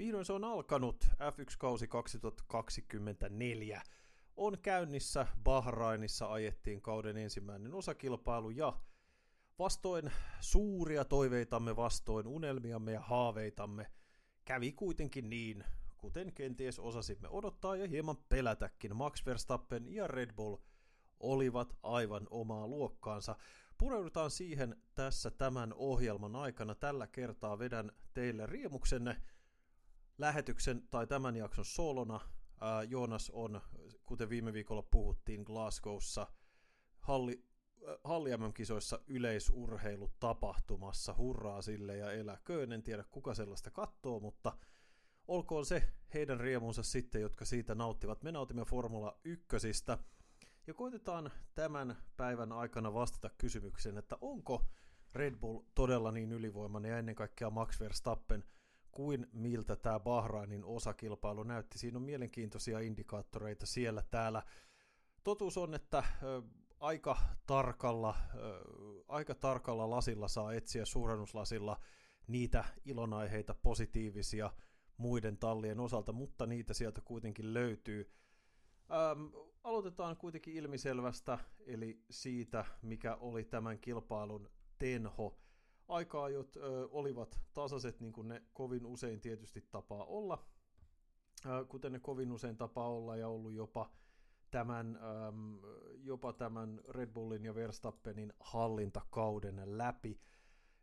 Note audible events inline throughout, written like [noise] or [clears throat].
Vihdoin se on alkanut. F1-kausi 2024 on käynnissä. Bahrainissa ajettiin kauden ensimmäinen osakilpailu ja vastoin suuria toiveitamme, vastoin unelmiamme ja haaveitamme, kävi kuitenkin niin, kuten kenties osasimme odottaa ja hieman pelätäkin. Max Verstappen ja Red Bull olivat aivan omaa luokkaansa. Pureudutaan siihen tässä tämän ohjelman aikana. Tällä kertaa vedän teille riemuksenne lähetyksen tai tämän jakson solona. Ää, Joonas on, kuten viime viikolla puhuttiin, Glasgowssa halli, halli kisoissa yleisurheilutapahtumassa. Hurraa sille ja eläköön. En tiedä kuka sellaista katsoo, mutta olkoon se heidän riemunsa sitten, jotka siitä nauttivat. Me nautimme Formula 1. Ja koitetaan tämän päivän aikana vastata kysymykseen, että onko Red Bull todella niin ylivoimainen ja ennen kaikkea Max Verstappen – kuin miltä tämä Bahrainin osakilpailu näytti. Siinä on mielenkiintoisia indikaattoreita siellä täällä. Totuus on, että aika tarkalla, aika tarkalla lasilla saa etsiä suurennuslasilla niitä ilonaiheita, positiivisia muiden tallien osalta, mutta niitä sieltä kuitenkin löytyy. Öm, aloitetaan kuitenkin ilmiselvästä, eli siitä, mikä oli tämän kilpailun tenho – aika-ajot ö, olivat tasaiset, niin kuin ne kovin usein tietysti tapaa olla, ö, kuten ne kovin usein tapaa olla ja ollut jopa tämän, ö, jopa tämän Red Bullin ja Verstappenin hallintakauden läpi.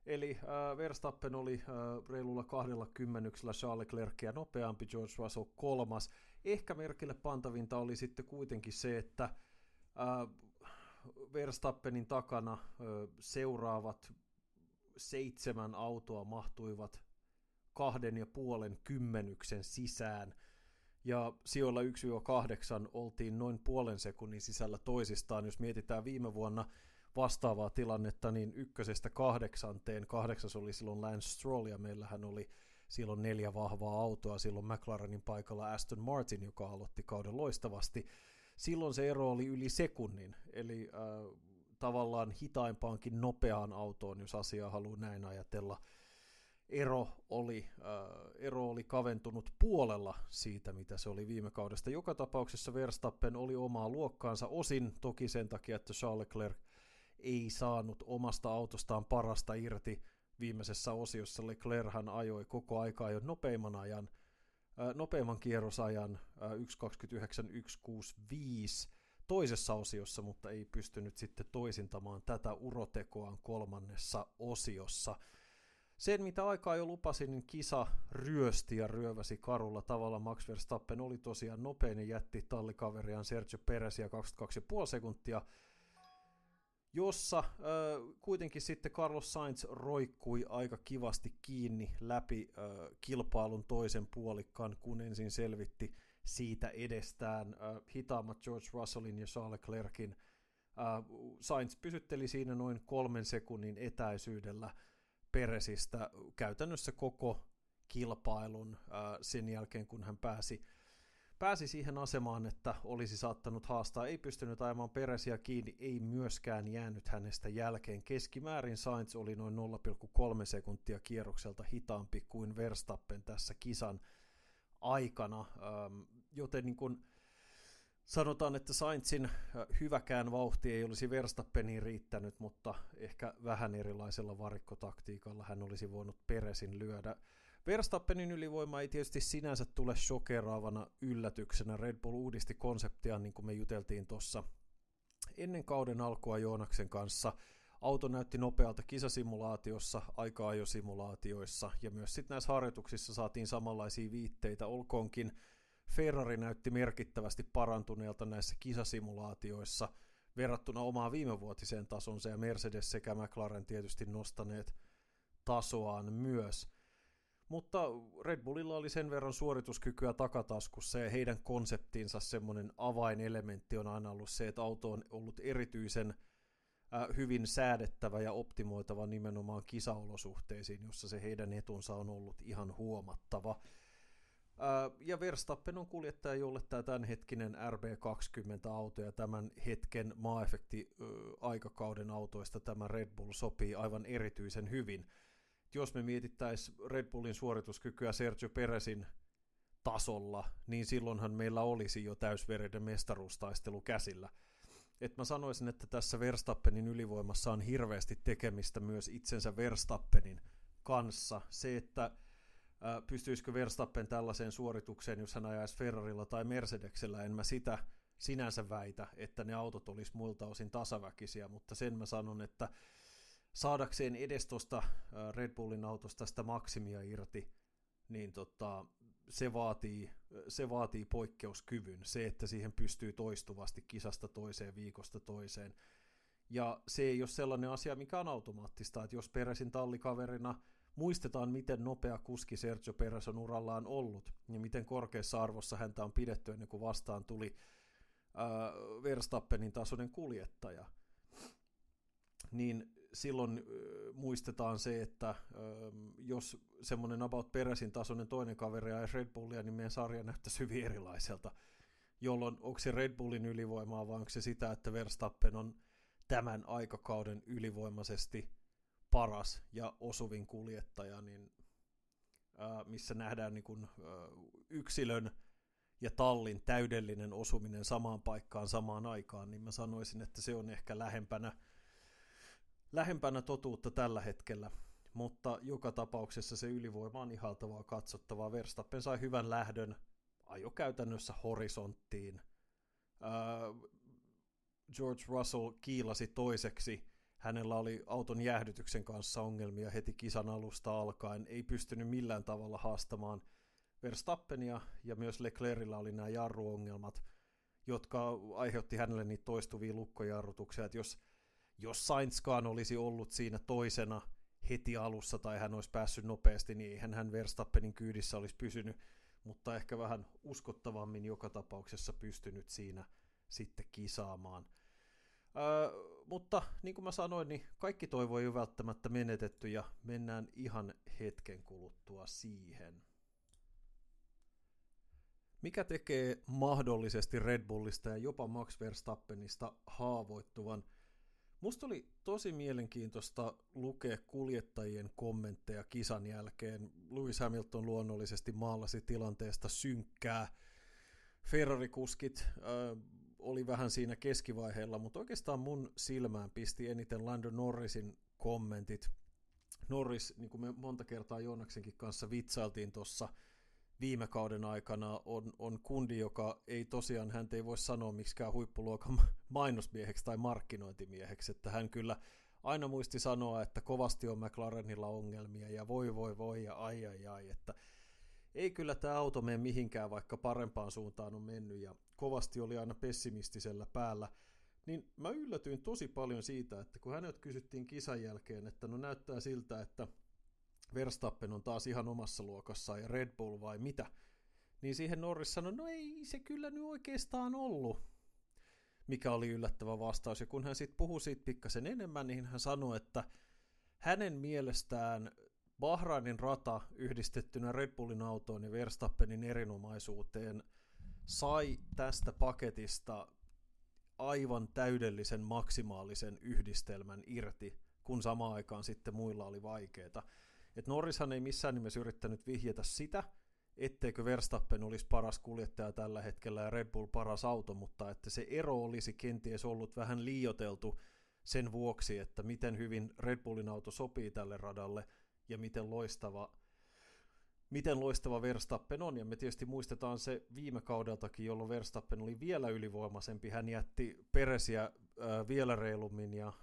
Eli äh, Verstappen oli äh, reilulla 20 Charles Leclercia nopeampi, George Russell kolmas. Ehkä merkille pantavinta oli sitten kuitenkin se, että äh, Verstappenin takana äh, seuraavat seitsemän autoa mahtuivat kahden ja puolen kymmenyksen sisään, ja sijoilla 1-8 oltiin noin puolen sekunnin sisällä toisistaan. Jos mietitään viime vuonna vastaavaa tilannetta, niin ykkösestä kahdeksanteen, kahdeksas oli silloin Lance Stroll, ja meillähän oli silloin neljä vahvaa autoa, silloin McLarenin paikalla Aston Martin, joka aloitti kauden loistavasti. Silloin se ero oli yli sekunnin, eli äh, tavallaan hitaimpaankin nopeaan autoon, jos asiaa haluaa näin ajatella. Ero oli, äh, ero oli kaventunut puolella siitä, mitä se oli viime kaudesta. Joka tapauksessa Verstappen oli omaa luokkaansa osin, toki sen takia, että Charles Leclerc ei saanut omasta autostaan parasta irti viimeisessä osiossa. Leclerc ajoi koko aikaa jo nopeimman ajan, äh, nopeimman kierrosajan äh, 1.29.165 toisessa osiossa, mutta ei pystynyt sitten toisintamaan tätä urotekoaan kolmannessa osiossa. Sen, mitä aikaa jo lupasin, niin kisa ryösti ja ryöväsi karulla tavalla. Max Verstappen oli tosiaan nopein ja jätti tallikaveriaan Sergio Perezia 22,5 sekuntia, jossa äh, kuitenkin sitten Carlos Sainz roikkui aika kivasti kiinni läpi äh, kilpailun toisen puolikkaan, kun ensin selvitti siitä edestään äh, hitaammat George Russellin ja Charles Leclerkin. Äh, Sainz pysytteli siinä noin kolmen sekunnin etäisyydellä Peresistä käytännössä koko kilpailun äh, sen jälkeen, kun hän pääsi pääsi siihen asemaan, että olisi saattanut haastaa, ei pystynyt ajamaan Peresia kiinni, ei myöskään jäänyt hänestä jälkeen. Keskimäärin Sainz oli noin 0,3 sekuntia kierrokselta hitaampi kuin Verstappen tässä kisan aikana, ähm, joten niin kuin sanotaan, että Sainzin äh, hyväkään vauhti ei olisi Verstappeniin riittänyt, mutta ehkä vähän erilaisella varikkotaktiikalla hän olisi voinut Peresin lyödä. Verstappenin ylivoima ei tietysti sinänsä tule shokeraavana yllätyksenä. Red Bull uudisti konseptia, niin kuin me juteltiin tuossa ennen kauden alkua Joonaksen kanssa – Auto näytti nopealta kisasimulaatiossa, aika-ajosimulaatioissa ja myös sitten näissä harjoituksissa saatiin samanlaisia viitteitä, olkoonkin Ferrari näytti merkittävästi parantuneelta näissä kisasimulaatioissa verrattuna omaan viimevuotiseen tasonsa ja Mercedes sekä McLaren tietysti nostaneet tasoaan myös. Mutta Red Bullilla oli sen verran suorituskykyä takataskussa ja heidän konseptinsa semmoinen avainelementti on aina ollut se, että auto on ollut erityisen – hyvin säädettävä ja optimoitava nimenomaan kisaolosuhteisiin, jossa se heidän etunsa on ollut ihan huomattava. Ja Verstappen on kuljettaja, jolle tämä tämänhetkinen RB20-auto ja tämän hetken maaefekti aikakauden autoista tämä Red Bull sopii aivan erityisen hyvin. jos me mietittäisiin Red Bullin suorituskykyä Sergio Perezin tasolla, niin silloinhan meillä olisi jo täysverinen mestaruustaistelu käsillä. Et mä sanoisin, että tässä Verstappenin ylivoimassa on hirveästi tekemistä myös itsensä Verstappenin kanssa. Se, että pystyisikö Verstappen tällaiseen suoritukseen, jos hän ajaisi Ferrarilla tai Mercedesellä, en mä sitä sinänsä väitä, että ne autot olisi muilta osin tasaväkisiä, mutta sen mä sanon, että saadakseen edes tuosta Red Bullin autosta sitä maksimia irti, niin tota, se, vaatii, se vaatii poikkeuskyvyn, se, että siihen pystyy toistuvasti kisasta toiseen, viikosta toiseen. Ja se ei ole sellainen asia, mikä on automaattista, että jos Peresin tallikaverina muistetaan, miten nopea kuski Sergio Perez on urallaan ollut, ja miten korkeassa arvossa häntä on pidetty ennen kuin vastaan tuli äh, Verstappenin tasoinen kuljettaja, niin silloin äh, muistetaan se, että äh, jos semmoinen about peräsin tasoinen toinen kaveri ja Red Bullia, niin meidän sarja näyttäisi hyvin erilaiselta. Jolloin onko se Red Bullin ylivoimaa vai onko se sitä, että Verstappen on tämän aikakauden ylivoimaisesti paras ja osuvin kuljettaja, niin äh, missä nähdään niin kuin, äh, yksilön ja tallin täydellinen osuminen samaan paikkaan samaan aikaan, niin mä sanoisin, että se on ehkä lähempänä, lähempänä totuutta tällä hetkellä. Mutta joka tapauksessa se ylivoima on ihaltavaa katsottavaa. Verstappen sai hyvän lähdön, ajo käytännössä horisonttiin. Äh, George Russell kiilasi toiseksi. Hänellä oli auton jäähdytyksen kanssa ongelmia heti kisan alusta alkaen. Ei pystynyt millään tavalla haastamaan – Verstappenia ja myös Leclercillä oli nämä jarruongelmat, jotka aiheutti hänelle niitä toistuvia lukkojarrutuksia, että jos, jos Sainzkaan olisi ollut siinä toisena heti alussa tai hän olisi päässyt nopeasti, niin eihän hän Verstappenin kyydissä olisi pysynyt, mutta ehkä vähän uskottavammin joka tapauksessa pystynyt siinä sitten kisaamaan. Öö, mutta niin kuin mä sanoin, niin kaikki toivo ei ole välttämättä menetetty ja mennään ihan hetken kuluttua siihen. Mikä tekee mahdollisesti Red Bullista ja jopa Max Verstappenista haavoittuvan? Musta oli tosi mielenkiintoista lukea kuljettajien kommentteja kisan jälkeen. Lewis Hamilton luonnollisesti maalasi tilanteesta synkkää. Ferrari-kuskit äh, oli vähän siinä keskivaiheella, mutta oikeastaan mun silmään pisti eniten Lando Norrisin kommentit. Norris, niin kuin me monta kertaa Joonaksenkin kanssa vitsailtiin tuossa viime kauden aikana on, on kundi, joka ei tosiaan, hän ei voi sanoa miksikään huippuluokan [laughs] mainosmieheksi tai markkinointimieheksi, että hän kyllä aina muisti sanoa, että kovasti on McLarenilla ongelmia ja voi voi voi ja ai ai ai, että ei kyllä tämä auto mene mihinkään, vaikka parempaan suuntaan on mennyt ja kovasti oli aina pessimistisellä päällä, niin mä yllätyin tosi paljon siitä, että kun hänet kysyttiin kisan jälkeen, että no näyttää siltä, että Verstappen on taas ihan omassa luokassaan ja Red Bull vai mitä, niin siihen Norris sanoi, no ei se kyllä nyt oikeastaan ollut, mikä oli yllättävä vastaus. Ja kun hän sitten puhui siitä pikkasen enemmän, niin hän sanoi, että hänen mielestään Bahrainin rata yhdistettynä Red Bullin autoon ja Verstappenin erinomaisuuteen sai tästä paketista aivan täydellisen maksimaalisen yhdistelmän irti, kun samaan aikaan sitten muilla oli vaikeaa. Et Norrishan ei missään nimessä yrittänyt vihjetä sitä, etteikö Verstappen olisi paras kuljettaja tällä hetkellä ja Red Bull paras auto, mutta että se ero olisi kenties ollut vähän liioteltu sen vuoksi, että miten hyvin Red Bullin auto sopii tälle radalle ja miten loistava miten loistava Verstappen on, ja me tietysti muistetaan se viime kaudeltakin, jolloin Verstappen oli vielä ylivoimaisempi. Hän jätti Peresiä vielä reilummin, ja,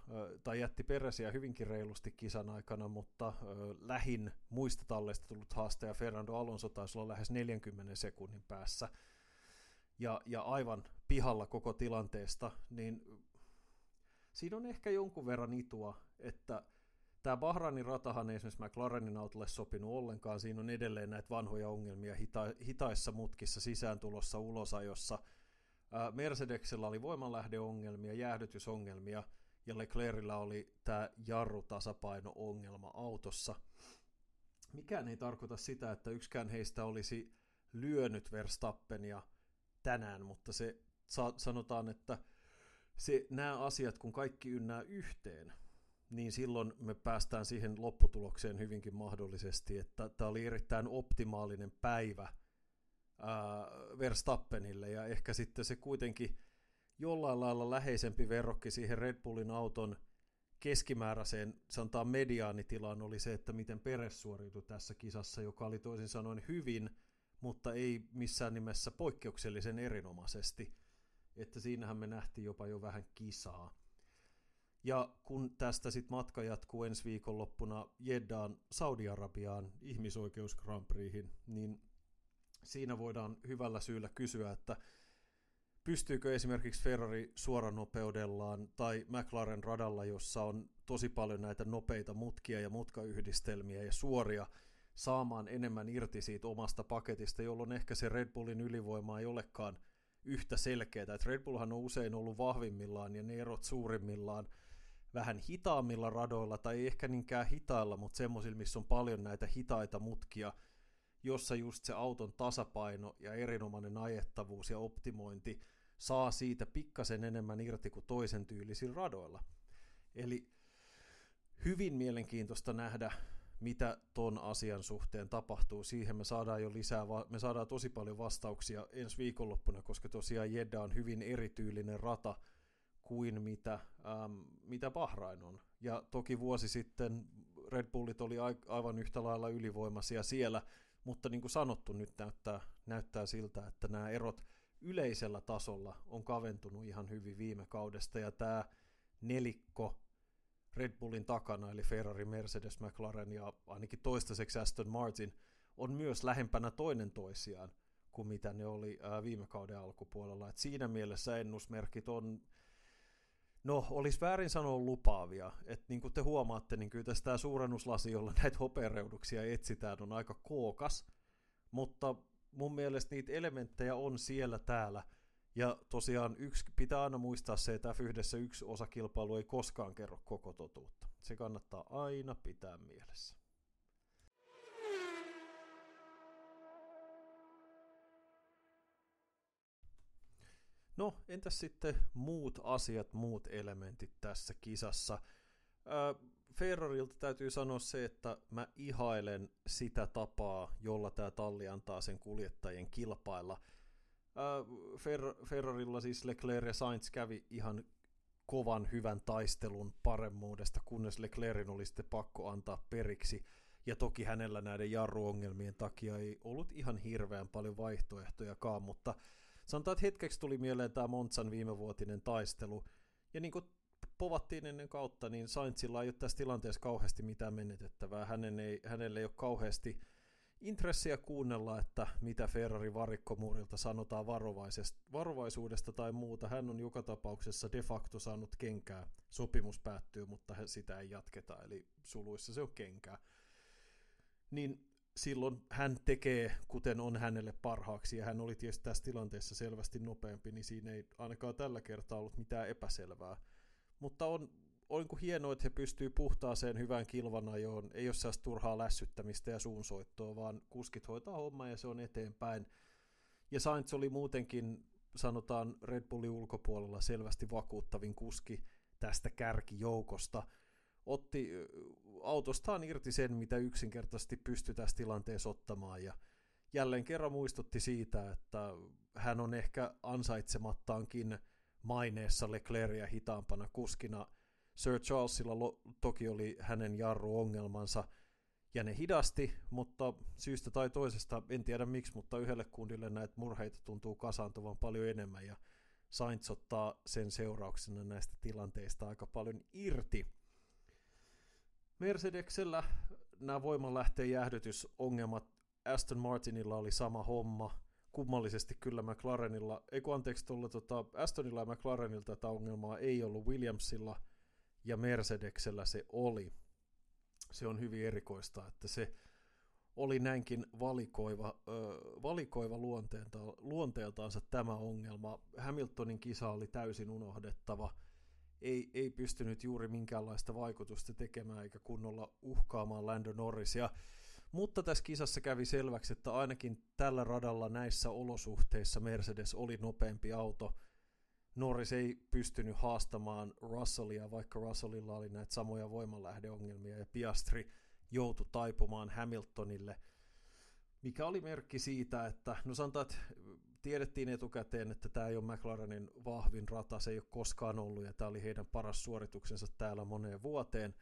tai jätti Peresiä hyvinkin reilusti kisan aikana, mutta äh, lähin muista talleista tullut haastaja Fernando Alonso taisi olla lähes 40 sekunnin päässä, ja, ja aivan pihalla koko tilanteesta, niin siinä on ehkä jonkun verran itua, että Tämä Bahrainin ratahan ei esimerkiksi McLarenin autolle sopinut ollenkaan. Siinä on edelleen näitä vanhoja ongelmia hita- hitaissa mutkissa sisääntulossa ulosajossa. Mercedesellä oli voimanlähdeongelmia, jäähdytysongelmia ja Leclercillä oli tämä jarrutasapaino-ongelma autossa. Mikään ei tarkoita sitä, että yksikään heistä olisi lyönyt Verstappenia tänään, mutta se sanotaan, että se, nämä asiat, kun kaikki ynnää yhteen, niin silloin me päästään siihen lopputulokseen hyvinkin mahdollisesti, että tämä oli erittäin optimaalinen päivä ää, Verstappenille, ja ehkä sitten se kuitenkin jollain lailla läheisempi verrokki siihen Red Bullin auton keskimääräiseen, sanotaan mediaanitilaan, oli se, että miten Peres suoriutui tässä kisassa, joka oli toisin sanoen hyvin, mutta ei missään nimessä poikkeuksellisen erinomaisesti. Että siinähän me nähtiin jopa jo vähän kisaa. Ja kun tästä sitten matka jatkuu ensi viikonloppuna Jeddaan Saudi-Arabiaan ihmisoikeus Grand Prixin, niin siinä voidaan hyvällä syyllä kysyä, että pystyykö esimerkiksi Ferrari suoranopeudellaan tai McLaren radalla, jossa on tosi paljon näitä nopeita mutkia ja mutkayhdistelmiä ja suoria, saamaan enemmän irti siitä omasta paketista, jolloin ehkä se Red Bullin ylivoima ei olekaan yhtä selkeää. että Red Bullhan on usein ollut vahvimmillaan ja ne erot suurimmillaan vähän hitaammilla radoilla, tai ei ehkä niinkään hitailla, mutta semmoisilla, missä on paljon näitä hitaita mutkia, jossa just se auton tasapaino ja erinomainen ajettavuus ja optimointi saa siitä pikkasen enemmän irti kuin toisen tyylisillä radoilla. Eli hyvin mielenkiintoista nähdä, mitä ton asian suhteen tapahtuu. Siihen me saadaan jo lisää, me saadaan tosi paljon vastauksia ensi viikonloppuna, koska tosiaan Jedda on hyvin erityylinen rata kuin mitä, ähm, mitä Bahrain on. Ja toki vuosi sitten Red Bullit oli aivan yhtä lailla ylivoimaisia siellä, mutta niin kuin sanottu, nyt näyttää, näyttää siltä, että nämä erot yleisellä tasolla on kaventunut ihan hyvin viime kaudesta, ja tämä nelikko Red Bullin takana, eli Ferrari, Mercedes, McLaren ja ainakin toistaiseksi Aston Martin, on myös lähempänä toinen toisiaan kuin mitä ne oli viime kauden alkupuolella. Et siinä mielessä ennusmerkit on, no olisi väärin sanoa lupaavia. että niin kuin te huomaatte, niin kyllä tässä tämä suurennuslasi, jolla [laughs] näitä hopeareuduksia etsitään, on aika kookas, mutta mun mielestä niitä elementtejä on siellä täällä. Ja tosiaan yksi, pitää aina muistaa se, että F1 yksi osakilpailu ei koskaan kerro koko totuutta. Se kannattaa aina pitää mielessä. No, entäs sitten muut asiat, muut elementit tässä kisassa? Ferrarilta täytyy sanoa se, että mä ihailen sitä tapaa, jolla tämä talli antaa sen kuljettajien kilpailla. Fer- Ferrarilla siis Leclerc ja Sainz kävi ihan kovan hyvän taistelun paremmuudesta, kunnes Leclercin oli sitten pakko antaa periksi. Ja toki hänellä näiden jarruongelmien takia ei ollut ihan hirveän paljon vaihtoehtojakaan, mutta sanotaan, että hetkeksi tuli mieleen tämä Monzan viimevuotinen taistelu. Ja niin kuin povattiin ennen kautta, niin Sainzilla ei ole tässä tilanteessa kauheasti mitään menetettävää. Hänen ei, hänelle ei ole kauheasti intressiä kuunnella, että mitä Ferrari varikkomuurilta sanotaan varovaisuudesta tai muuta. Hän on joka tapauksessa de facto saanut kenkää. Sopimus päättyy, mutta sitä ei jatketa, eli suluissa se on kenkää. Niin silloin hän tekee, kuten on hänelle parhaaksi, ja hän oli tietysti tässä tilanteessa selvästi nopeampi, niin siinä ei ainakaan tällä kertaa ollut mitään epäselvää mutta on, on hienoa, että he pystyy puhtaaseen hyvään kilvanajoon, ei ole sellaista turhaa lässyttämistä ja suunsoittoa, vaan kuskit hoitaa hommaa ja se on eteenpäin. Ja Sainz oli muutenkin, sanotaan Red Bullin ulkopuolella selvästi vakuuttavin kuski tästä kärkijoukosta. Otti autostaan irti sen, mitä yksinkertaisesti pystyi tässä tilanteessa ottamaan ja jälleen kerran muistutti siitä, että hän on ehkä ansaitsemattaankin – maineessa Leclercia hitaampana kuskina. Sir Charlesilla toki oli hänen jarruongelmansa, ja ne hidasti, mutta syystä tai toisesta, en tiedä miksi, mutta yhdelle kundille näitä murheita tuntuu kasaantuvan paljon enemmän, ja Sainz ottaa sen seurauksena näistä tilanteista aika paljon irti. Mercedeksellä nämä voimanlähteen jäähdytysongelmat Aston Martinilla oli sama homma, kummallisesti kyllä McLarenilla, ei kun anteeksi tuolla tota, Astonilla ja McLarenilta tätä ongelmaa ei ollut Williamsilla ja Mercedeksellä se oli. Se on hyvin erikoista, että se oli näinkin valikoiva, ö, valikoiva luonteelta, luonteeltaansa tämä ongelma. Hamiltonin kisa oli täysin unohdettava. Ei, ei pystynyt juuri minkäänlaista vaikutusta tekemään eikä kunnolla uhkaamaan Lando Norrisia. Mutta tässä kisassa kävi selväksi, että ainakin tällä radalla näissä olosuhteissa Mercedes oli nopeampi auto. Norris ei pystynyt haastamaan Russellia, vaikka Russellilla oli näitä samoja voimanlähdeongelmia, ja Piastri joutui taipumaan Hamiltonille, mikä oli merkki siitä, että no sanotaan, että tiedettiin etukäteen, että tämä ei ole McLarenin vahvin rata, se ei ole koskaan ollut, ja tämä oli heidän paras suorituksensa täällä moneen vuoteen,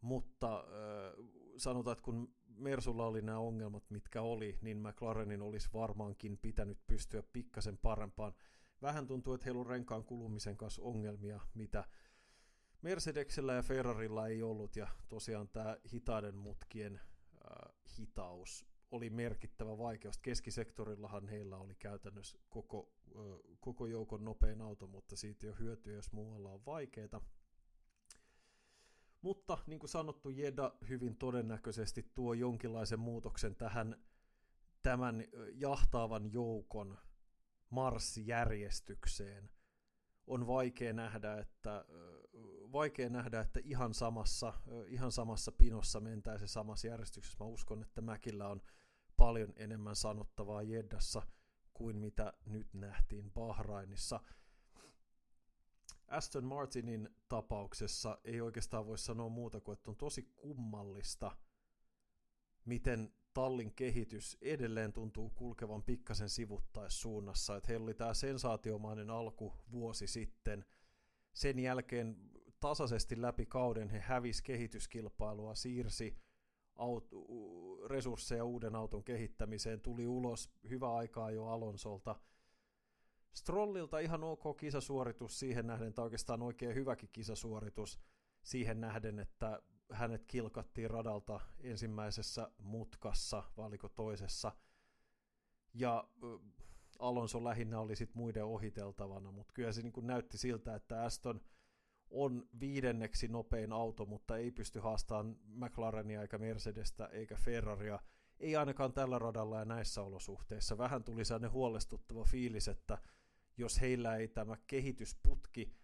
mutta äh, sanotaan, että kun Mersulla oli nämä ongelmat, mitkä oli, niin McLarenin olisi varmaankin pitänyt pystyä pikkasen parempaan. Vähän tuntuu, että heillä on renkaan kulumisen kanssa ongelmia, mitä Mercedesellä ja Ferrarilla ei ollut, ja tosiaan tämä hitaiden mutkien äh, hitaus oli merkittävä vaikeus. Keskisektorillahan heillä oli käytännössä koko, koko joukon nopein auto, mutta siitä ei ole hyötyä, jos muualla on vaikeita. Mutta niin kuin sanottu, Jeda hyvin todennäköisesti tuo jonkinlaisen muutoksen tähän tämän jahtaavan joukon marssijärjestykseen. On vaikea nähdä, että, vaikea nähdä, että ihan, samassa, ihan samassa pinossa mentäisi samassa järjestyksessä. Mä uskon, että Mäkillä on paljon enemmän sanottavaa Jeddassa kuin mitä nyt nähtiin Bahrainissa – Aston Martinin tapauksessa ei oikeastaan voi sanoa muuta kuin, että on tosi kummallista, miten tallin kehitys edelleen tuntuu kulkevan pikkasen sivuttaissuunnassa. Että heillä oli tämä sensaatiomainen alku vuosi sitten. Sen jälkeen tasaisesti läpi kauden he hävisi kehityskilpailua, siirsi aut- resursseja uuden auton kehittämiseen, tuli ulos hyvä aikaa jo Alonsolta – Strollilta ihan ok kisasuoritus siihen nähden, tai oikeastaan oikein hyväkin kisasuoritus siihen nähden, että hänet kilkattiin radalta ensimmäisessä mutkassa, valiko toisessa, ja Alonso lähinnä oli sitten muiden ohiteltavana, mutta kyllä se niin näytti siltä, että Aston on viidenneksi nopein auto, mutta ei pysty haastamaan McLarenia eikä Mercedestä eikä Ferraria, ei ainakaan tällä radalla ja näissä olosuhteissa. Vähän tuli sellainen huolestuttava fiilis, että jos heillä ei tämä kehitysputki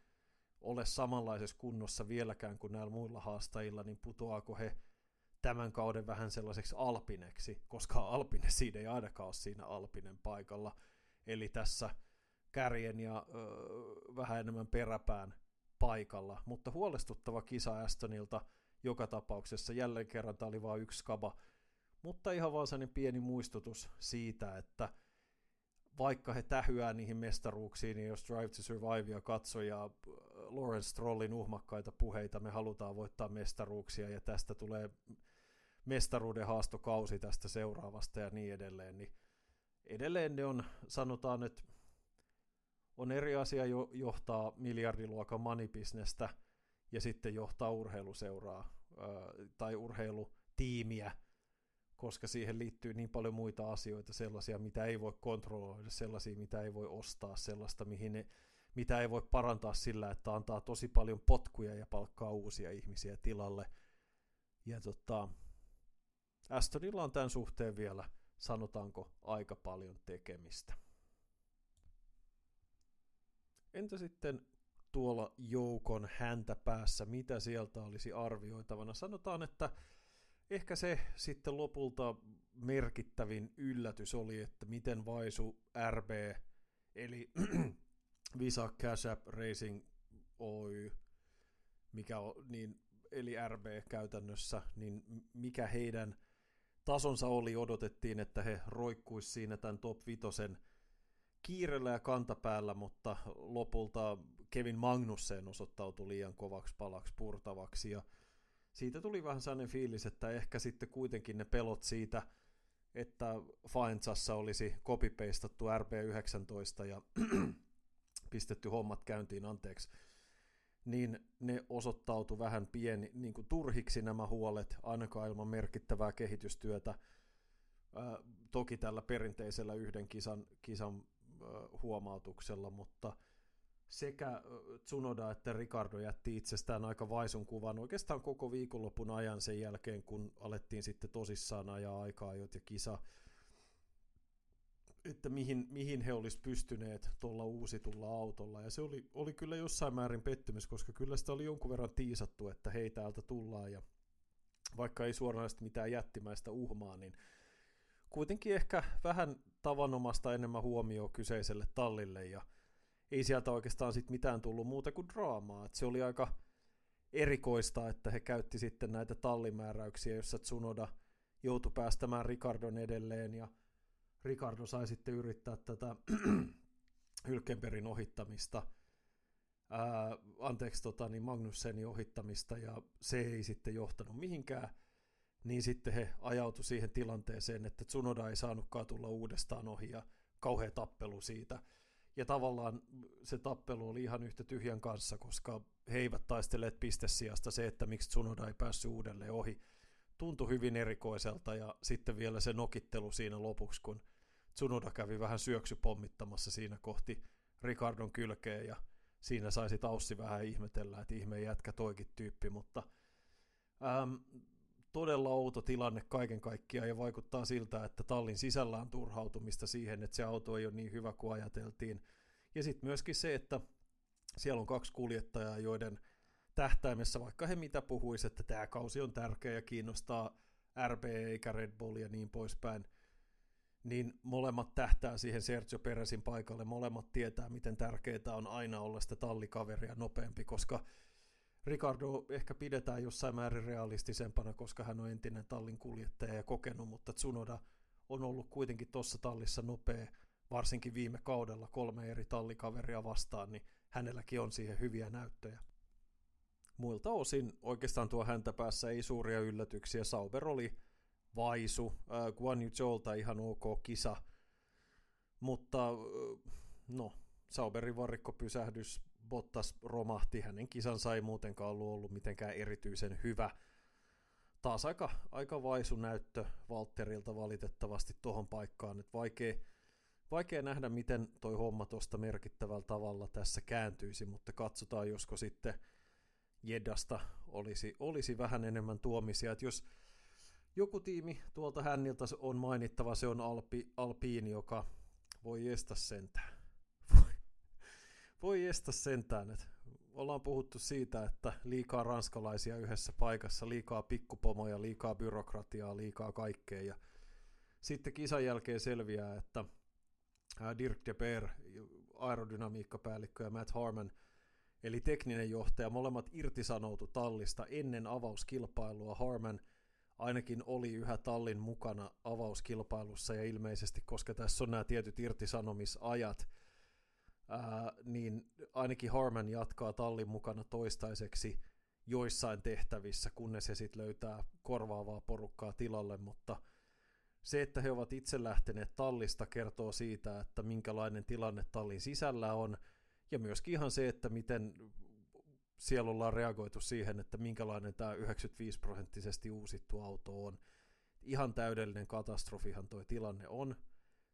ole samanlaisessa kunnossa vieläkään kuin näillä muilla haastajilla, niin putoako he tämän kauden vähän sellaiseksi alpineksi, koska alpine siinä ei ainakaan ole siinä alpinen paikalla. Eli tässä kärjen ja ö, vähän enemmän peräpään paikalla. Mutta huolestuttava kisa Astonilta joka tapauksessa. Jälleen kerran tämä oli vain yksi kaba. Mutta ihan vaan sellainen pieni muistutus siitä, että – vaikka he tähyää niihin mestaruuksiin, niin jos Drive to Survivea katsoo ja äh, Lawrence Strollin uhmakkaita puheita, me halutaan voittaa mestaruuksia ja tästä tulee mestaruuden haastokausi tästä seuraavasta ja niin edelleen, niin edelleen ne on, sanotaan, että on eri asia jo, johtaa miljardiluokan manibisnestä ja sitten johtaa urheiluseuraa tai urheilutiimiä, koska siihen liittyy niin paljon muita asioita, sellaisia, mitä ei voi kontrolloida, sellaisia, mitä ei voi ostaa, sellaista, mihin ne, mitä ei voi parantaa sillä, että antaa tosi paljon potkuja ja palkkaa uusia ihmisiä tilalle. Ja tota, Astonilla on tämän suhteen vielä, sanotaanko, aika paljon tekemistä. Entä sitten tuolla joukon häntä päässä, mitä sieltä olisi arvioitavana? Sanotaan, että ehkä se sitten lopulta merkittävin yllätys oli, että miten vaisu RB, eli [clears throat] Visa Cash App Racing Oy, mikä on, niin, eli RB käytännössä, niin mikä heidän tasonsa oli, odotettiin, että he roikkuisi siinä tämän top 5 kiirellä ja kantapäällä, mutta lopulta Kevin Magnussen osoittautui liian kovaksi palaksi purtavaksi ja siitä tuli vähän sellainen fiilis, että ehkä sitten kuitenkin ne pelot siitä, että Faensassa olisi copypastattu RB19 ja [clears throat] pistetty hommat käyntiin, anteeksi, niin ne osoittautu vähän pieni, niin kuin turhiksi nämä huolet, ainakaan ilman merkittävää kehitystyötä. Ää, toki tällä perinteisellä yhden kisan, kisan huomautuksella, mutta – sekä Tsunoda että Ricardo jätti itsestään aika vaisun kuvan oikeastaan koko viikonlopun ajan sen jälkeen, kun alettiin sitten tosissaan ajaa aikaa jo ja kisa, että mihin, mihin he olisi pystyneet tuolla uusitulla autolla. Ja se oli, oli kyllä jossain määrin pettymys, koska kyllä sitä oli jonkun verran tiisattu, että hei täältä tullaan ja vaikka ei suoranaisesti mitään jättimäistä uhmaa, niin kuitenkin ehkä vähän tavanomasta enemmän huomioon kyseiselle tallille ja ei sieltä oikeastaan sit mitään tullut muuta kuin draamaa. Et se oli aika erikoista, että he käytti sitten näitä tallimääräyksiä, jossa Tsunoda joutui päästämään Ricardon edelleen ja Ricardo sai sitten yrittää tätä [clears throat] Hylkenbergin ohittamista, ää, anteeksi tota, niin Magnussenin ohittamista ja se ei sitten johtanut mihinkään, niin sitten he ajautu siihen tilanteeseen, että Tsunoda ei saanutkaan tulla uudestaan ohi ja kauhea tappelu siitä. Ja tavallaan se tappelu oli ihan yhtä tyhjän kanssa, koska he eivät taistelleet pistesijasta se, että miksi Tsunoda ei päässyt uudelleen ohi. Tuntui hyvin erikoiselta ja sitten vielä se nokittelu siinä lopuksi, kun Tsunoda kävi vähän syöksypommittamassa siinä kohti Ricardon kylkeä ja siinä saisi Taussi vähän ihmetellä, että ihme jätkä toikin tyyppi, mutta äm, todella outo tilanne kaiken kaikkiaan ja vaikuttaa siltä, että tallin sisällä on turhautumista siihen, että se auto ei ole niin hyvä kuin ajateltiin. Ja sitten myöskin se, että siellä on kaksi kuljettajaa, joiden tähtäimessä, vaikka he mitä puhuisi, että tämä kausi on tärkeä ja kiinnostaa RB eikä Red Bull ja niin poispäin, niin molemmat tähtää siihen Sergio Perezin paikalle. Molemmat tietää, miten tärkeää on aina olla sitä tallikaveria nopeampi, koska Ricardo ehkä pidetään jossain määrin realistisempana, koska hän on entinen tallin kuljettaja ja kokenut, mutta Tsunoda on ollut kuitenkin tuossa tallissa nopea, varsinkin viime kaudella kolme eri tallikaveria vastaan, niin hänelläkin on siihen hyviä näyttöjä. Muilta osin oikeastaan tuo häntä päässä ei suuria yllätyksiä. Sauber oli vaisu, äh, Guan Yu Zholta ihan ok kisa, mutta äh, no, Sauberin varikkopysähdys, Bottas romahti, hänen kisansa ei muutenkaan ollut, ollut mitenkään erityisen hyvä. Taas aika, aika vaisu näyttö Valtterilta valitettavasti tuohon paikkaan, että vaikea, vaikea nähdä, miten toi homma tuosta merkittävällä tavalla tässä kääntyisi, mutta katsotaan, josko sitten Jeddasta olisi, olisi vähän enemmän tuomisia. Että jos joku tiimi tuolta hänniltä on mainittava, se on Alpi, Alpiini, joka voi estä sentään. Voi, estä sentään. Että ollaan puhuttu siitä, että liikaa ranskalaisia yhdessä paikassa, liikaa pikkupomoja, liikaa byrokratiaa, liikaa kaikkea. Ja sitten kisan jälkeen selviää, että Dirk de Beer, aerodynamiikkapäällikkö ja Matt Harman, eli tekninen johtaja, molemmat irtisanoutu tallista ennen avauskilpailua. Harman – ainakin oli yhä tallin mukana avauskilpailussa ja ilmeisesti, koska tässä on nämä tietyt irtisanomisajat, ää, niin ainakin Harman jatkaa tallin mukana toistaiseksi joissain tehtävissä, kunnes he sitten löytää korvaavaa porukkaa tilalle, mutta se, että he ovat itse lähteneet tallista, kertoo siitä, että minkälainen tilanne tallin sisällä on, ja myöskin ihan se, että miten siellä ollaan reagoitu siihen, että minkälainen tämä 95 prosenttisesti uusittu auto on. Ihan täydellinen katastrofihan tuo tilanne on.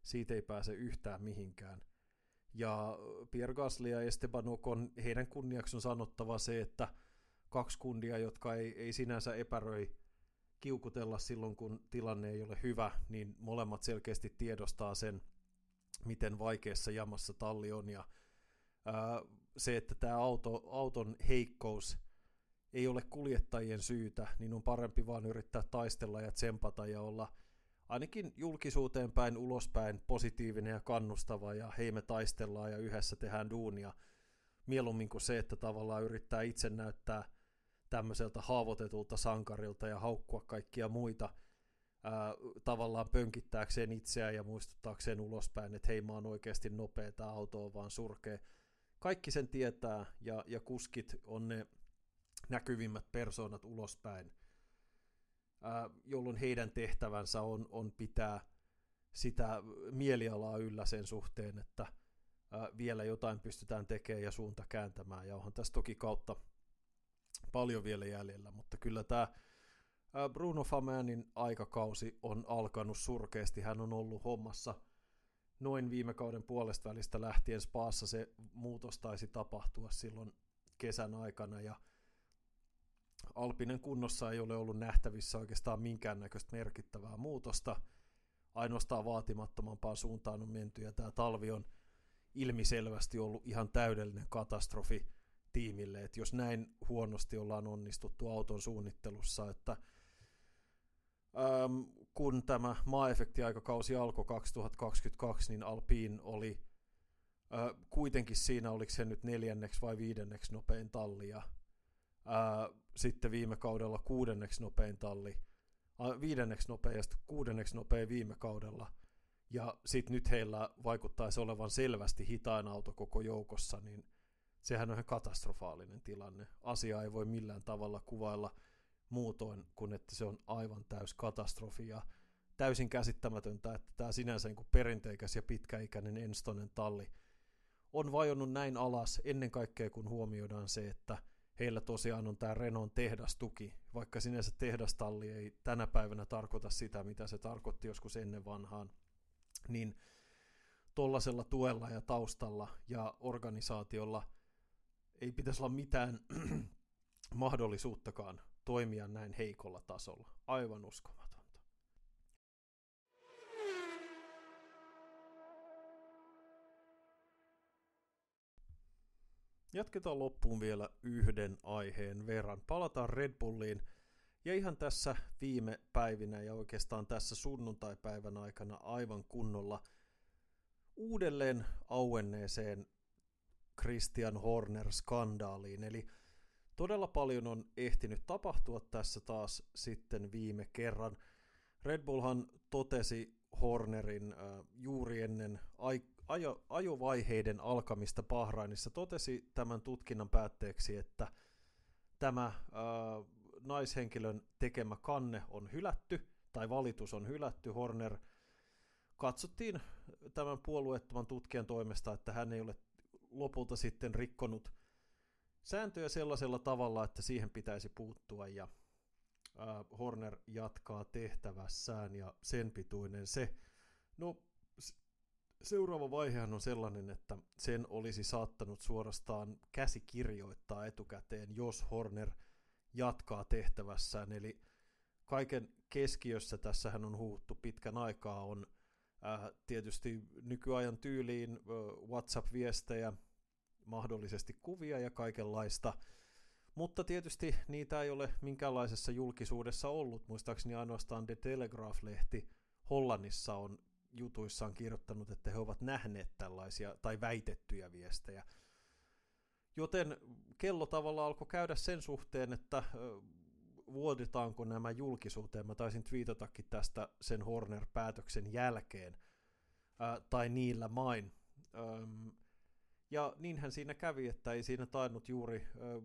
Siitä ei pääse yhtään mihinkään. Ja Pierre Gasly ja Esteban Ocon, heidän kunniaksi on sanottava se, että kaksi kundia, jotka ei, ei sinänsä epäröi kiukutella silloin, kun tilanne ei ole hyvä, niin molemmat selkeästi tiedostaa sen, miten vaikeassa jamassa talli on, ja ää, se, että tämä auto, auton heikkous ei ole kuljettajien syytä, niin on parempi vaan yrittää taistella ja tsempata ja olla ainakin julkisuuteen päin, ulospäin positiivinen ja kannustava ja hei me taistellaan ja yhdessä tehdään duunia. Mieluummin kuin se, että tavallaan yrittää itse näyttää tämmöiseltä haavoitetulta sankarilta ja haukkua kaikkia muita ää, tavallaan pönkittääkseen itseään ja muistuttaakseen ulospäin, että hei mä oon oikeasti nopea, tämä auto on vaan surkea kaikki sen tietää ja, ja kuskit on ne näkyvimmät persoonat ulospäin, jolloin heidän tehtävänsä on, on pitää sitä mielialaa yllä sen suhteen, että vielä jotain pystytään tekemään ja suunta kääntämään. Ja onhan tässä toki kautta paljon vielä jäljellä, mutta kyllä tämä Bruno Famanin aikakausi on alkanut surkeasti. Hän on ollut hommassa – noin viime kauden puolesta välistä lähtien Spaassa se muutos taisi tapahtua silloin kesän aikana ja Alpinen kunnossa ei ole ollut nähtävissä oikeastaan minkäännäköistä merkittävää muutosta. Ainoastaan vaatimattomampaan suuntaan on menty ja tämä talvi on ilmiselvästi ollut ihan täydellinen katastrofi tiimille, että jos näin huonosti ollaan onnistuttu auton suunnittelussa, että äm, kun tämä maa-efektiaikakausi alkoi 2022, niin Alpine oli Ö, kuitenkin siinä oliko se nyt neljänneksi vai viidenneksi nopein talli ja sitten viime kaudella kuudenneksi nopein talli, viidenneksi nopein ja sitten kuudenneksi nopein viime kaudella. Ja sitten nyt heillä vaikuttaisi olevan selvästi hitain auto koko joukossa, niin sehän on ihan katastrofaalinen tilanne. Asia ei voi millään tavalla kuvailla muutoin kuin, että se on aivan täys katastrofi ja täysin käsittämätöntä, että tämä sinänsä niin perinteikäs ja pitkäikäinen Enstonen talli on vajonnut näin alas ennen kaikkea, kun huomioidaan se, että heillä tosiaan on tämä Renon tehdastuki, vaikka sinänsä tehdastalli ei tänä päivänä tarkoita sitä, mitä se tarkoitti joskus ennen vanhaan, niin tuollaisella tuella ja taustalla ja organisaatiolla ei pitäisi olla mitään [clears throat] mahdollisuuttakaan toimia näin heikolla tasolla. Aivan uskomaton. Jatketaan loppuun vielä yhden aiheen verran. Palataan Red Bulliin. Ja ihan tässä viime päivinä ja oikeastaan tässä sunnuntaipäivän aikana aivan kunnolla uudelleen auenneeseen Christian Horner-skandaaliin. Eli todella paljon on ehtinyt tapahtua tässä taas sitten viime kerran. Red Bullhan totesi Hornerin äh, juuri ennen ajo, ajovaiheiden alkamista Bahrainissa totesi tämän tutkinnan päätteeksi, että tämä ää, naishenkilön tekemä kanne on hylätty, tai valitus on hylätty. Horner katsottiin tämän puolueettoman tutkijan toimesta, että hän ei ole lopulta sitten rikkonut sääntöjä sellaisella tavalla, että siihen pitäisi puuttua, ja ää, Horner jatkaa tehtävässään, ja sen pituinen se. No, seuraava vaihehan on sellainen, että sen olisi saattanut suorastaan käsikirjoittaa etukäteen, jos Horner jatkaa tehtävässään. Eli kaiken keskiössä, tässähän on huuttu pitkän aikaa, on äh, tietysti nykyajan tyyliin äh, WhatsApp-viestejä, mahdollisesti kuvia ja kaikenlaista, mutta tietysti niitä ei ole minkäänlaisessa julkisuudessa ollut. Muistaakseni ainoastaan The Telegraph-lehti Hollannissa on jutuissaan kirjoittanut, että he ovat nähneet tällaisia tai väitettyjä viestejä. Joten kello tavalla alkoi käydä sen suhteen, että vuoditaanko nämä julkisuuteen. Mä taisin twiitatakin tästä sen Horner-päätöksen jälkeen, ää, tai niillä main. Öm, ja niinhän siinä kävi, että ei siinä tainnut juuri ö,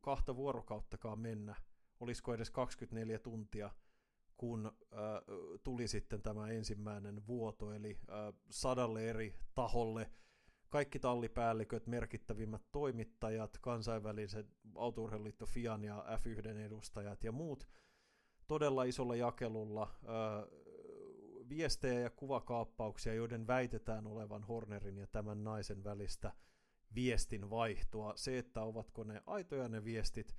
kahta vuorokauttakaan mennä, olisiko edes 24 tuntia – kun äh, tuli sitten tämä ensimmäinen vuoto, eli äh, sadalle eri taholle kaikki tallipäälliköt, merkittävimmät toimittajat, kansainväliset autourheiluliitto FIAN ja F1 edustajat ja muut todella isolla jakelulla äh, viestejä ja kuvakaappauksia, joiden väitetään olevan Hornerin ja tämän naisen välistä viestin vaihtoa. Se, että ovatko ne aitoja ne viestit,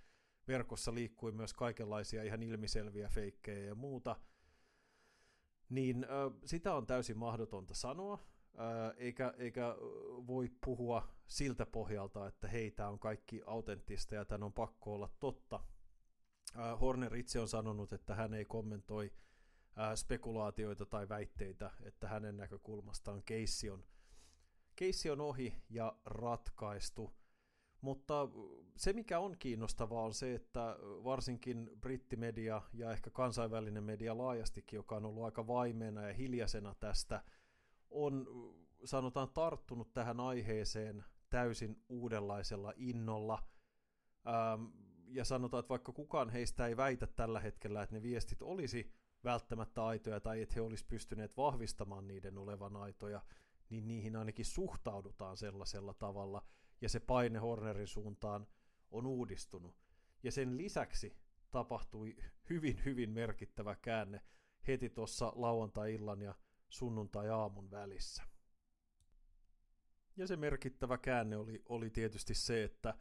verkossa liikkui myös kaikenlaisia ihan ilmiselviä feikkejä ja muuta, niin sitä on täysin mahdotonta sanoa, eikä, eikä voi puhua siltä pohjalta, että hei, tämä on kaikki autenttista ja tämän on pakko olla totta. Horner itse on sanonut, että hän ei kommentoi spekulaatioita tai väitteitä, että hänen näkökulmastaan keissi on, keissi on ohi ja ratkaistu – mutta se, mikä on kiinnostavaa, on se, että varsinkin brittimedia ja ehkä kansainvälinen media laajastikin, joka on ollut aika vaimeena ja hiljaisena tästä, on sanotaan tarttunut tähän aiheeseen täysin uudenlaisella innolla. Ähm, ja sanotaan, että vaikka kukaan heistä ei väitä tällä hetkellä, että ne viestit olisi välttämättä aitoja tai että he olisi pystyneet vahvistamaan niiden olevan aitoja, niin niihin ainakin suhtaudutaan sellaisella tavalla – ja se paine Hornerin suuntaan on uudistunut. Ja sen lisäksi tapahtui hyvin, hyvin merkittävä käänne heti tuossa lauantai-illan ja sunnuntai-aamun välissä. Ja se merkittävä käänne oli, oli tietysti se, että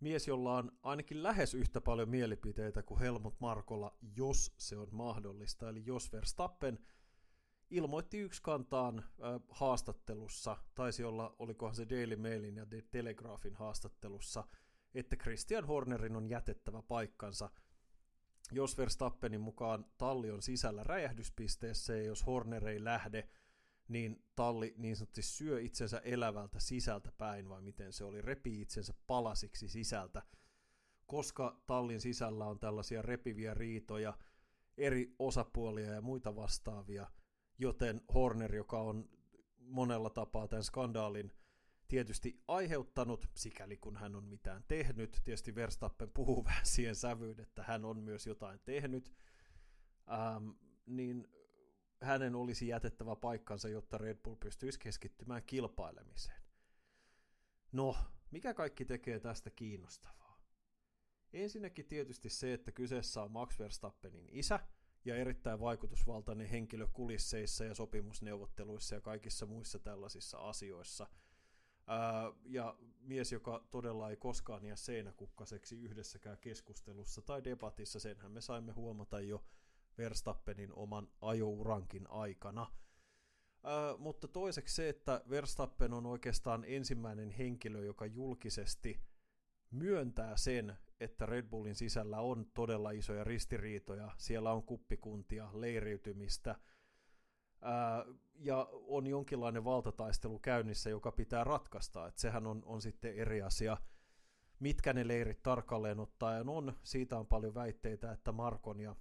mies, jolla on ainakin lähes yhtä paljon mielipiteitä kuin Helmut Markolla, jos se on mahdollista, eli jos Verstappen – ilmoitti yksi kantaan äh, haastattelussa, taisi olla, olikohan se Daily Mailin ja The Telegraphin haastattelussa, että Christian Hornerin on jätettävä paikkansa. Jos Verstappenin mukaan talli on sisällä räjähdyspisteessä ja jos Horner ei lähde, niin talli niin sanotusti syö itsensä elävältä sisältä päin, vai miten se oli, repii itsensä palasiksi sisältä, koska tallin sisällä on tällaisia repiviä riitoja, eri osapuolia ja muita vastaavia, joten Horner, joka on monella tapaa tämän skandaalin tietysti aiheuttanut, sikäli kun hän on mitään tehnyt. Tietysti Verstappen puhuu [laughs] vähän siihen sävyyn, että hän on myös jotain tehnyt. Ähm, niin hänen olisi jätettävä paikkansa, jotta Red Bull pystyisi keskittymään kilpailemiseen. No, mikä kaikki tekee tästä kiinnostavaa? Ensinnäkin tietysti se, että kyseessä on Max Verstappenin isä ja erittäin vaikutusvaltainen henkilö kulisseissa ja sopimusneuvotteluissa ja kaikissa muissa tällaisissa asioissa – ja mies, joka todella ei koskaan jää seinäkukkaseksi yhdessäkään keskustelussa tai debatissa, senhän me saimme huomata jo Verstappenin oman ajourankin aikana. Uh, mutta toiseksi se, että Verstappen on oikeastaan ensimmäinen henkilö, joka julkisesti myöntää sen, että Red Bullin sisällä on todella isoja ristiriitoja, siellä on kuppikuntia, leiriytymistä, ja on jonkinlainen valtataistelu käynnissä, joka pitää ratkaista. Että sehän on, on sitten eri asia, mitkä ne leirit tarkalleen ottaen on. Siitä on paljon väitteitä, että Markon ja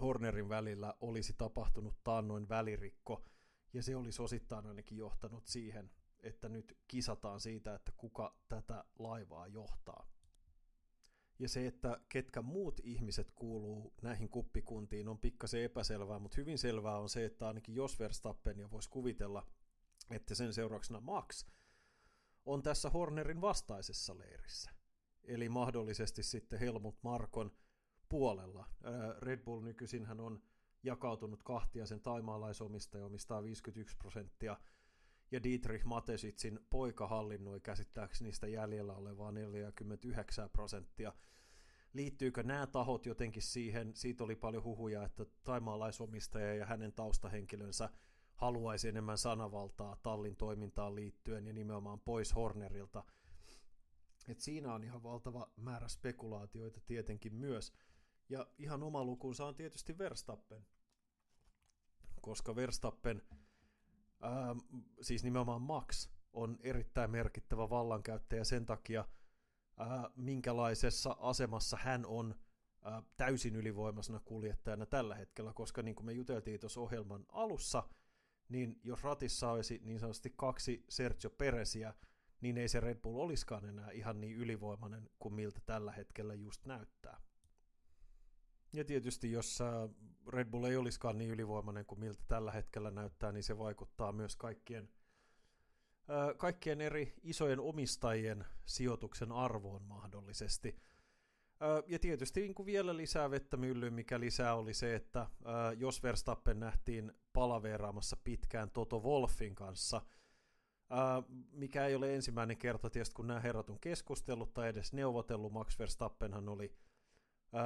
Hornerin välillä olisi tapahtunut taannoin välirikko, ja se olisi osittain ainakin johtanut siihen, että nyt kisataan siitä, että kuka tätä laivaa johtaa. Ja se, että ketkä muut ihmiset kuuluu näihin kuppikuntiin on pikkasen epäselvää, mutta hyvin selvää on se, että ainakin jos Verstappen ja voisi kuvitella, että sen seurauksena Max on tässä Hornerin vastaisessa leirissä. Eli mahdollisesti sitten Helmut Markon puolella. Red Bull nykyisin hän on jakautunut kahtia, sen taimaalaisomistaja omistaa 51 prosenttia, ja Dietrich Matesitsin poika hallinnoi käsittääkseni niistä jäljellä olevaa 49 prosenttia. Liittyykö nämä tahot jotenkin siihen? Siitä oli paljon huhuja, että taimaalaisomistaja ja hänen taustahenkilönsä haluaisi enemmän sanavaltaa tallin toimintaan liittyen ja nimenomaan pois Hornerilta. Et siinä on ihan valtava määrä spekulaatioita tietenkin myös. Ja ihan oma lukunsa on tietysti Verstappen, koska Verstappen – ää, siis nimenomaan Max on erittäin merkittävä vallankäyttäjä sen takia, ää, minkälaisessa asemassa hän on ää, täysin ylivoimaisena kuljettajana tällä hetkellä, koska niin kuin me juteltiin tuossa ohjelman alussa, niin jos ratissa olisi niin sanotusti kaksi Sergio Peresiä, niin ei se Red Bull olisikaan enää ihan niin ylivoimainen kuin miltä tällä hetkellä just näyttää. Ja tietysti jos Red Bull ei olisikaan niin ylivoimainen kuin miltä tällä hetkellä näyttää, niin se vaikuttaa myös kaikkien, kaikkien eri isojen omistajien sijoituksen arvoon mahdollisesti. Ja tietysti niin kuin vielä lisää vettä myllyyn, mikä lisää oli se, että jos Verstappen nähtiin palaveeraamassa pitkään Toto Wolfin kanssa, mikä ei ole ensimmäinen kerta tietysti, kun nämä herrat on keskustellut tai edes neuvotellut, Max Verstappenhan oli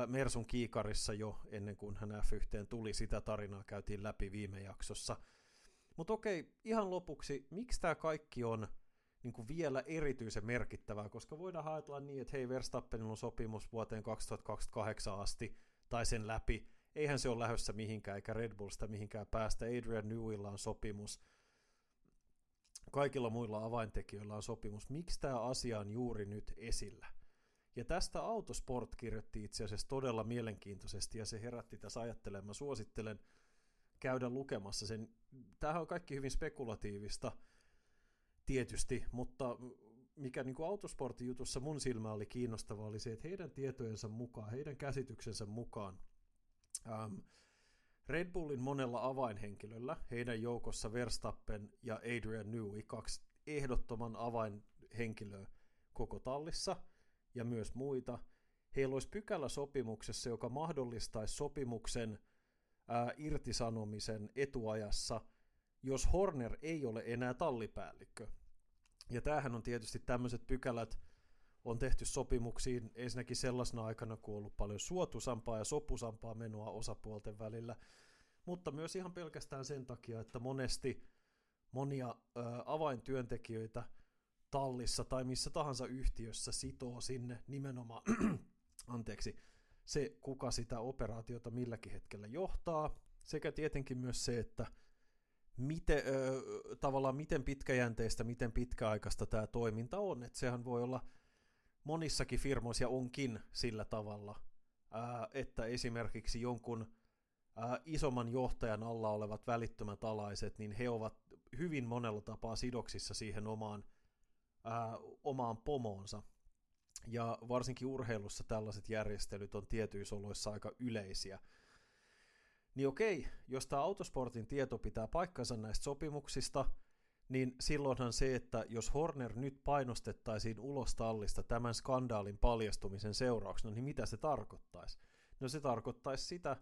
Mersun kiikarissa jo ennen kuin hän F1 tuli. Sitä tarinaa käytiin läpi viime jaksossa. Mutta okei, ihan lopuksi, miksi tämä kaikki on niin kuin vielä erityisen merkittävää, koska voidaan ajatella niin, että hei, Verstappenilla on sopimus vuoteen 2028 asti, tai sen läpi, eihän se ole lähdössä mihinkään, eikä Red Bullsta mihinkään päästä, Adrian Newilla on sopimus, kaikilla muilla avaintekijöillä on sopimus. Miksi tämä asia on juuri nyt esillä? Ja tästä Autosport kirjoitti itse asiassa todella mielenkiintoisesti ja se herätti tässä ajattelemaan. suosittelen käydä lukemassa sen. Tämähän on kaikki hyvin spekulatiivista tietysti, mutta mikä niin kuin Autosportin jutussa mun silmä oli kiinnostavaa oli se, että heidän tietojensa mukaan, heidän käsityksensä mukaan ähm, Red Bullin monella avainhenkilöllä, heidän joukossa Verstappen ja Adrian Newey, kaksi ehdottoman avainhenkilöä koko tallissa – ja myös muita, heillä olisi pykälä sopimuksessa, joka mahdollistaisi sopimuksen ää, irtisanomisen etuajassa, jos Horner ei ole enää tallipäällikkö. Ja tämähän on tietysti tämmöiset pykälät on tehty sopimuksiin ensinnäkin sellaisena aikana, kun on ollut paljon suotusampaa ja sopusampaa menoa osapuolten välillä, mutta myös ihan pelkästään sen takia, että monesti monia ö, avaintyöntekijöitä – tallissa tai missä tahansa yhtiössä sitoo sinne nimenomaan, [clears throat] anteeksi, se kuka sitä operaatiota milläkin hetkellä johtaa, sekä tietenkin myös se, että miten, ö, tavallaan miten pitkäjänteistä, miten pitkäaikaista tämä toiminta on. Että sehän voi olla monissakin firmoissa ja onkin sillä tavalla, ää, että esimerkiksi jonkun isomman johtajan alla olevat välittömät alaiset, niin he ovat hyvin monella tapaa sidoksissa siihen omaan, ää, omaan pomoonsa. Ja varsinkin urheilussa tällaiset järjestelyt on tietyissä oloissa aika yleisiä. Niin okei, jos tämä autosportin tieto pitää paikkansa näistä sopimuksista, niin silloinhan se, että jos Horner nyt painostettaisiin ulos tallista tämän skandaalin paljastumisen seurauksena, niin mitä se tarkoittaisi? No se tarkoittaisi sitä,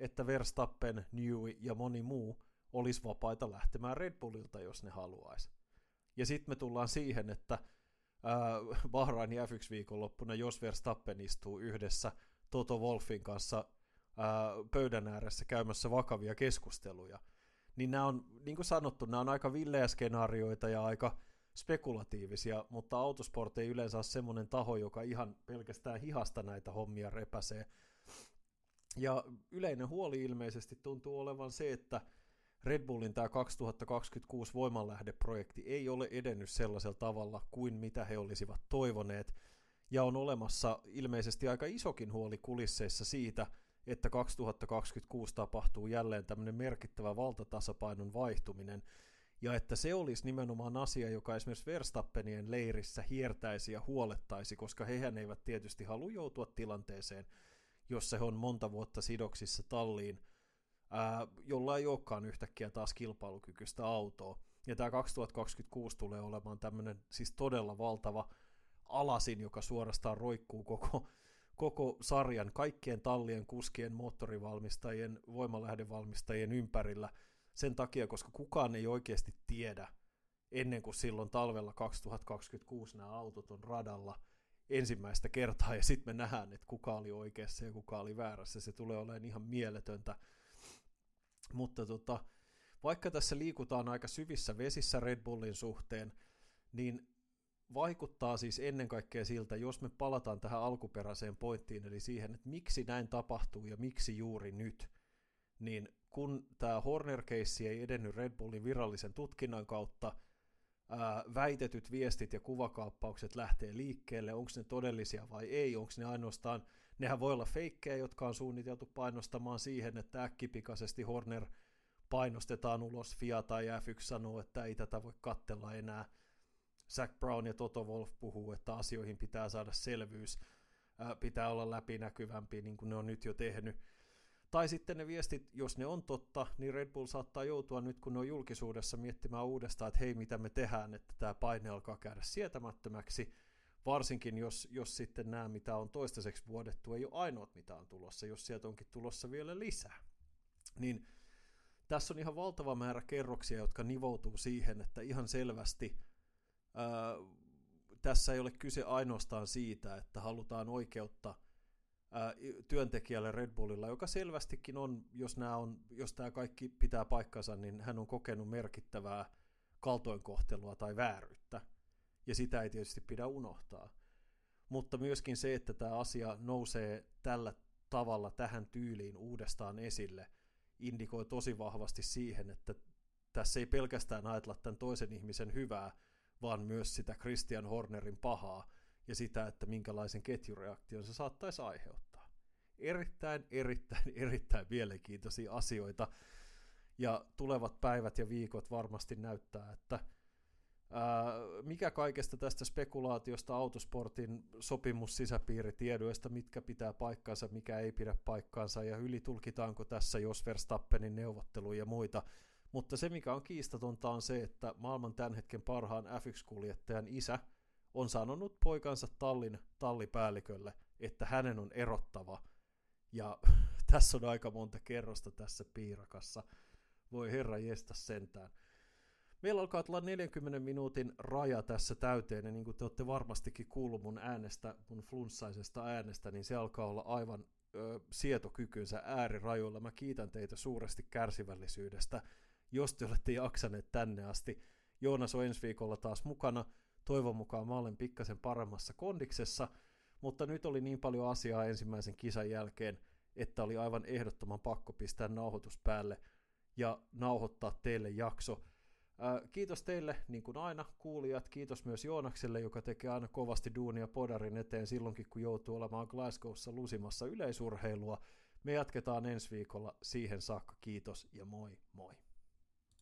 että Verstappen, Newey ja moni muu olisi vapaita lähtemään Red Bullilta, jos ne haluaisi. Ja sitten me tullaan siihen, että [laughs] Bahrainin F1-viikonloppuna, jos Verstappen istuu yhdessä Toto Wolfin kanssa pöydän ääressä käymässä vakavia keskusteluja, niin nämä on, niin kuin sanottu, nämä on aika villejä skenaarioita ja aika spekulatiivisia, mutta autosport ei yleensä ole semmoinen taho, joka ihan pelkästään hihasta näitä hommia repäsee. Ja yleinen huoli ilmeisesti tuntuu olevan se, että Red Bullin tämä 2026 voimanlähdeprojekti ei ole edennyt sellaisella tavalla kuin mitä he olisivat toivoneet, ja on olemassa ilmeisesti aika isokin huoli kulisseissa siitä, että 2026 tapahtuu jälleen tämmöinen merkittävä valtatasapainon vaihtuminen, ja että se olisi nimenomaan asia, joka esimerkiksi Verstappenien leirissä hiertäisi ja huolettaisi, koska hehän eivät tietysti halua joutua tilanteeseen, jossa he on monta vuotta sidoksissa talliin, ää, jolla ei olekaan yhtäkkiä taas kilpailukykyistä autoa. Ja tämä 2026 tulee olemaan tämmöinen siis todella valtava alasin, joka suorastaan roikkuu koko koko sarjan, kaikkien tallien, kuskien, moottorivalmistajien, voimalähdevalmistajien ympärillä sen takia, koska kukaan ei oikeasti tiedä ennen kuin silloin talvella 2026 nämä autot on radalla ensimmäistä kertaa ja sitten me nähdään, että kuka oli oikeassa ja kuka oli väärässä. Se tulee olemaan ihan mieletöntä. Mutta tota, vaikka tässä liikutaan aika syvissä vesissä Red Bullin suhteen, niin vaikuttaa siis ennen kaikkea siltä, jos me palataan tähän alkuperäiseen pointtiin, eli siihen, että miksi näin tapahtuu ja miksi juuri nyt, niin kun tämä horner case ei edennyt Red Bullin virallisen tutkinnan kautta, ää, väitetyt viestit ja kuvakaappaukset lähtee liikkeelle, onko ne todellisia vai ei, onko ne ainoastaan, nehän voi olla feikkejä, jotka on suunniteltu painostamaan siihen, että äkkipikaisesti Horner painostetaan ulos, FIA tai F1 sanoo, että ei tätä voi kattella enää, Zach Brown ja Toto Wolf puhuu, että asioihin pitää saada selvyys, ää, pitää olla läpinäkyvämpi, niin kuin ne on nyt jo tehnyt. Tai sitten ne viestit, jos ne on totta, niin Red Bull saattaa joutua nyt, kun ne on julkisuudessa miettimään uudestaan, että hei, mitä me tehdään, että tämä paine alkaa käydä sietämättömäksi, varsinkin jos, jos sitten nämä, mitä on toistaiseksi vuodettu, ei ole ainoat, mitä on tulossa, jos sieltä onkin tulossa vielä lisää. Niin tässä on ihan valtava määrä kerroksia, jotka nivoutuu siihen, että ihan selvästi – ää, tässä ei ole kyse ainoastaan siitä, että halutaan oikeutta ää, työntekijälle Red Bullilla, joka selvästikin on, jos, nämä on, jos tämä kaikki pitää paikkansa, niin hän on kokenut merkittävää kaltoinkohtelua tai vääryyttä, ja sitä ei tietysti pidä unohtaa. Mutta myöskin se, että tämä asia nousee tällä tavalla tähän tyyliin uudestaan esille, indikoi tosi vahvasti siihen, että tässä ei pelkästään ajatella tämän toisen ihmisen hyvää, vaan myös sitä Christian Hornerin pahaa ja sitä, että minkälaisen ketjureaktion se saattaisi aiheuttaa. Erittäin, erittäin, erittäin mielenkiintoisia asioita. Ja tulevat päivät ja viikot varmasti näyttää, että mikä kaikesta tästä spekulaatiosta autosportin sopimussisäpiiritiedoista, mitkä pitää paikkaansa, mikä ei pidä paikkaansa ja ylitulkitaanko tässä jos Verstappenin neuvotteluja ja muita – mutta se, mikä on kiistatonta, on se, että maailman tämän hetken parhaan F1-kuljettajan isä on sanonut poikansa tallin tallipäällikölle, että hänen on erottava. Ja [laughs] tässä on aika monta kerrosta tässä piirakassa. Voi herra jestä sentään. Meillä alkaa tulla 40 minuutin raja tässä täyteen, ja niin kuin te olette varmastikin kuullut mun äänestä, mun flunssaisesta äänestä, niin se alkaa olla aivan ö, sietokykynsä äärirajoilla. Mä kiitän teitä suuresti kärsivällisyydestä jos te olette jaksaneet tänne asti. Joonas on ensi viikolla taas mukana. Toivon mukaan mä olen pikkasen paremmassa kondiksessa, mutta nyt oli niin paljon asiaa ensimmäisen kisan jälkeen, että oli aivan ehdottoman pakko pistää nauhoitus päälle. ja nauhoittaa teille jakso. Kiitos teille, niin kuin aina, kuulijat. Kiitos myös Joonakselle, joka tekee aina kovasti duunia podarin eteen silloinkin, kun joutuu olemaan Glasgowssa lusimassa yleisurheilua. Me jatketaan ensi viikolla. Siihen saakka kiitos ja moi moi.